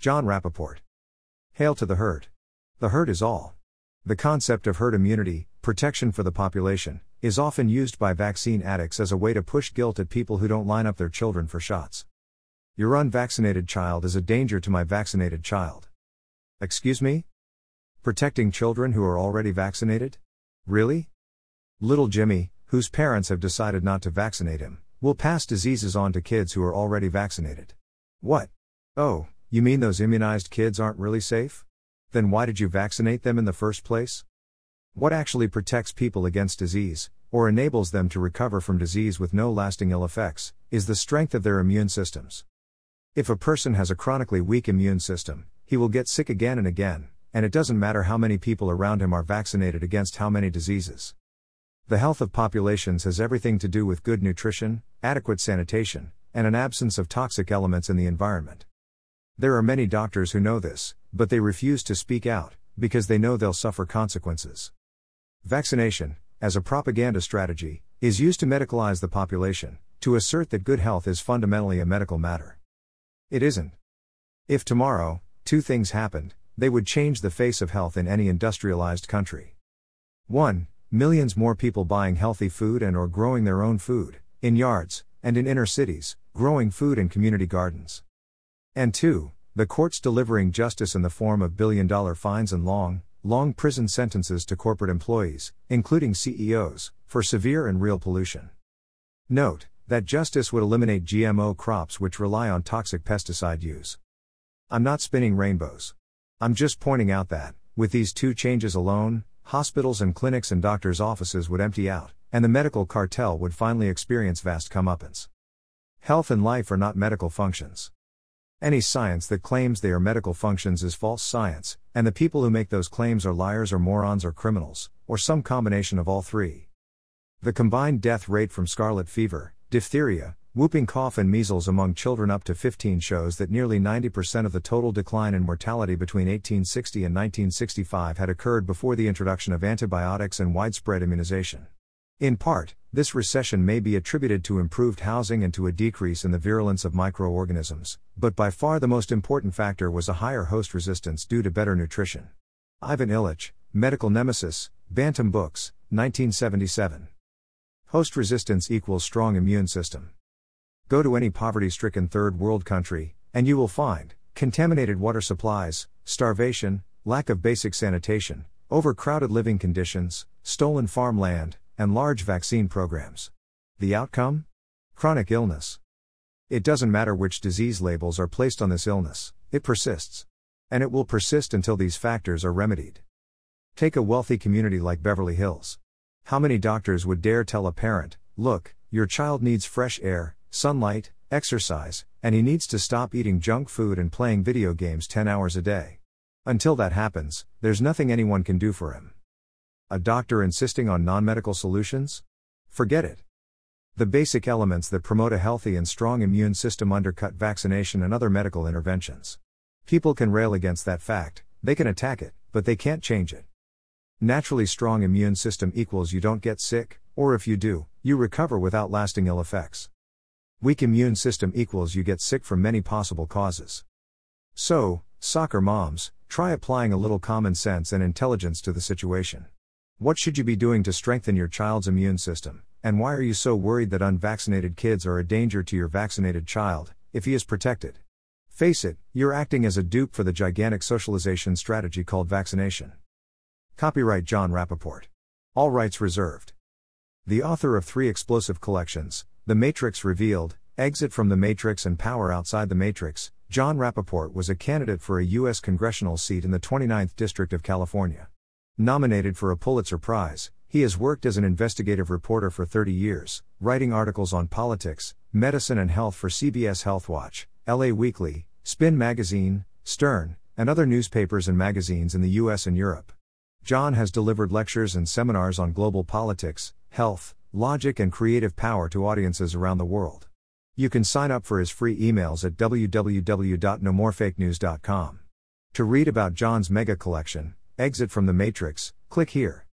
Jon Rappoport. Hail to the herd. The herd is all. The concept of herd immunity, protection for the population, is often used by vaccine addicts as a way to push guilt at people who don't line up their children for shots. Your unvaccinated child is a danger to my vaccinated child. Excuse me? Protecting children who are already vaccinated? Really? Little Jimmy, whose parents have decided not to vaccinate him, will pass diseases on to kids who are already vaccinated. What? Oh, you mean those immunized kids aren't really safe? Then why did you vaccinate them in the first place? What actually protects people against disease, or enables them to recover from disease with no lasting ill effects, is the strength of their immune systems. If a person has a chronically weak immune system, he will get sick again and again, and it doesn't matter how many people around him are vaccinated against how many diseases. The health of populations has everything to do with good nutrition, adequate sanitation, and an absence of toxic elements in the environment. There are many doctors who know this, but they refuse to speak out, because they know they'll suffer consequences. Vaccination, as a propaganda strategy, is used to medicalize the population, to assert that good health is fundamentally a medical matter. It isn't. If tomorrow, two things happened, they would change the face of health in any industrialized country. 1. Millions more people buying healthy food and or growing their own food, in yards, and in inner cities, growing food in community gardens. And 2. The courts delivering justice in the form of billion dollar fines and long, long prison sentences to corporate employees, including CEOs, for severe and real pollution. Note, that justice would eliminate GMO crops which rely on toxic pesticide use. I'm not spinning rainbows. I'm just pointing out that, with these two changes alone, hospitals and clinics and doctors' offices would empty out, and the medical cartel would finally experience vast comeuppance. Health and life are not medical functions. Any science that claims they are medical functions is false science, and the people who make those claims are liars or morons or criminals, or some combination of all three. The combined death rate from scarlet fever, Diphtheria, whooping cough, and measles among children up to 15 shows that nearly 90% of the total decline in mortality between 1860 and 1965 had occurred before the introduction of antibiotics and widespread immunization. In part, this recession may be attributed to improved housing and to a decrease in the virulence of microorganisms, but by far the most important factor was a higher host resistance due to better nutrition. Ivan Illich, Medical Nemesis, Bantam Books, 1977. Host resistance equals strong immune system. Go to any poverty stricken third world country, and you will find contaminated water supplies, starvation, lack of basic sanitation, overcrowded living conditions, stolen farmland, and large vaccine programs. The outcome? Chronic illness. It doesn't matter which disease labels are placed on this illness, it persists. And it will persist until these factors are remedied. Take a wealthy community like Beverly Hills. How many doctors would dare tell a parent, look, your child needs fresh air, sunlight, exercise, and he needs to stop eating junk food and playing video games 10 hours a day? Until that happens, there's nothing anyone can do for him. A doctor insisting on non medical solutions? Forget it. The basic elements that promote a healthy and strong immune system undercut vaccination and other medical interventions. People can rail against that fact, they can attack it, but they can't change it. Naturally strong immune system equals you don't get sick, or if you do, you recover without lasting ill effects. Weak immune system equals you get sick from many possible causes. So, soccer moms, try applying a little common sense and intelligence to the situation. What should you be doing to strengthen your child's immune system, and why are you so worried that unvaccinated kids are a danger to your vaccinated child, if he is protected? Face it, you're acting as a dupe for the gigantic socialization strategy called vaccination. Copyright Jon Rappoport. All rights reserved. The author of three explosive collections, The Matrix Revealed, Exit from the Matrix and Power Outside the Matrix, Jon Rappoport was a candidate for a U.S. congressional seat in the 29th District of California. Nominated for a Pulitzer Prize, he has worked as an investigative reporter for 30 years, writing articles on politics, medicine, and health for CBS Health Watch, LA Weekly, Spin Magazine, Stern, and other newspapers and magazines in the US and Europe. Jon has delivered lectures and seminars on global politics, health, logic, and creative power to audiences around the world. You can sign up for his free emails at www.nomorefakenews.com. To read about Jon's mega collection, Exit from the Matrix, click here.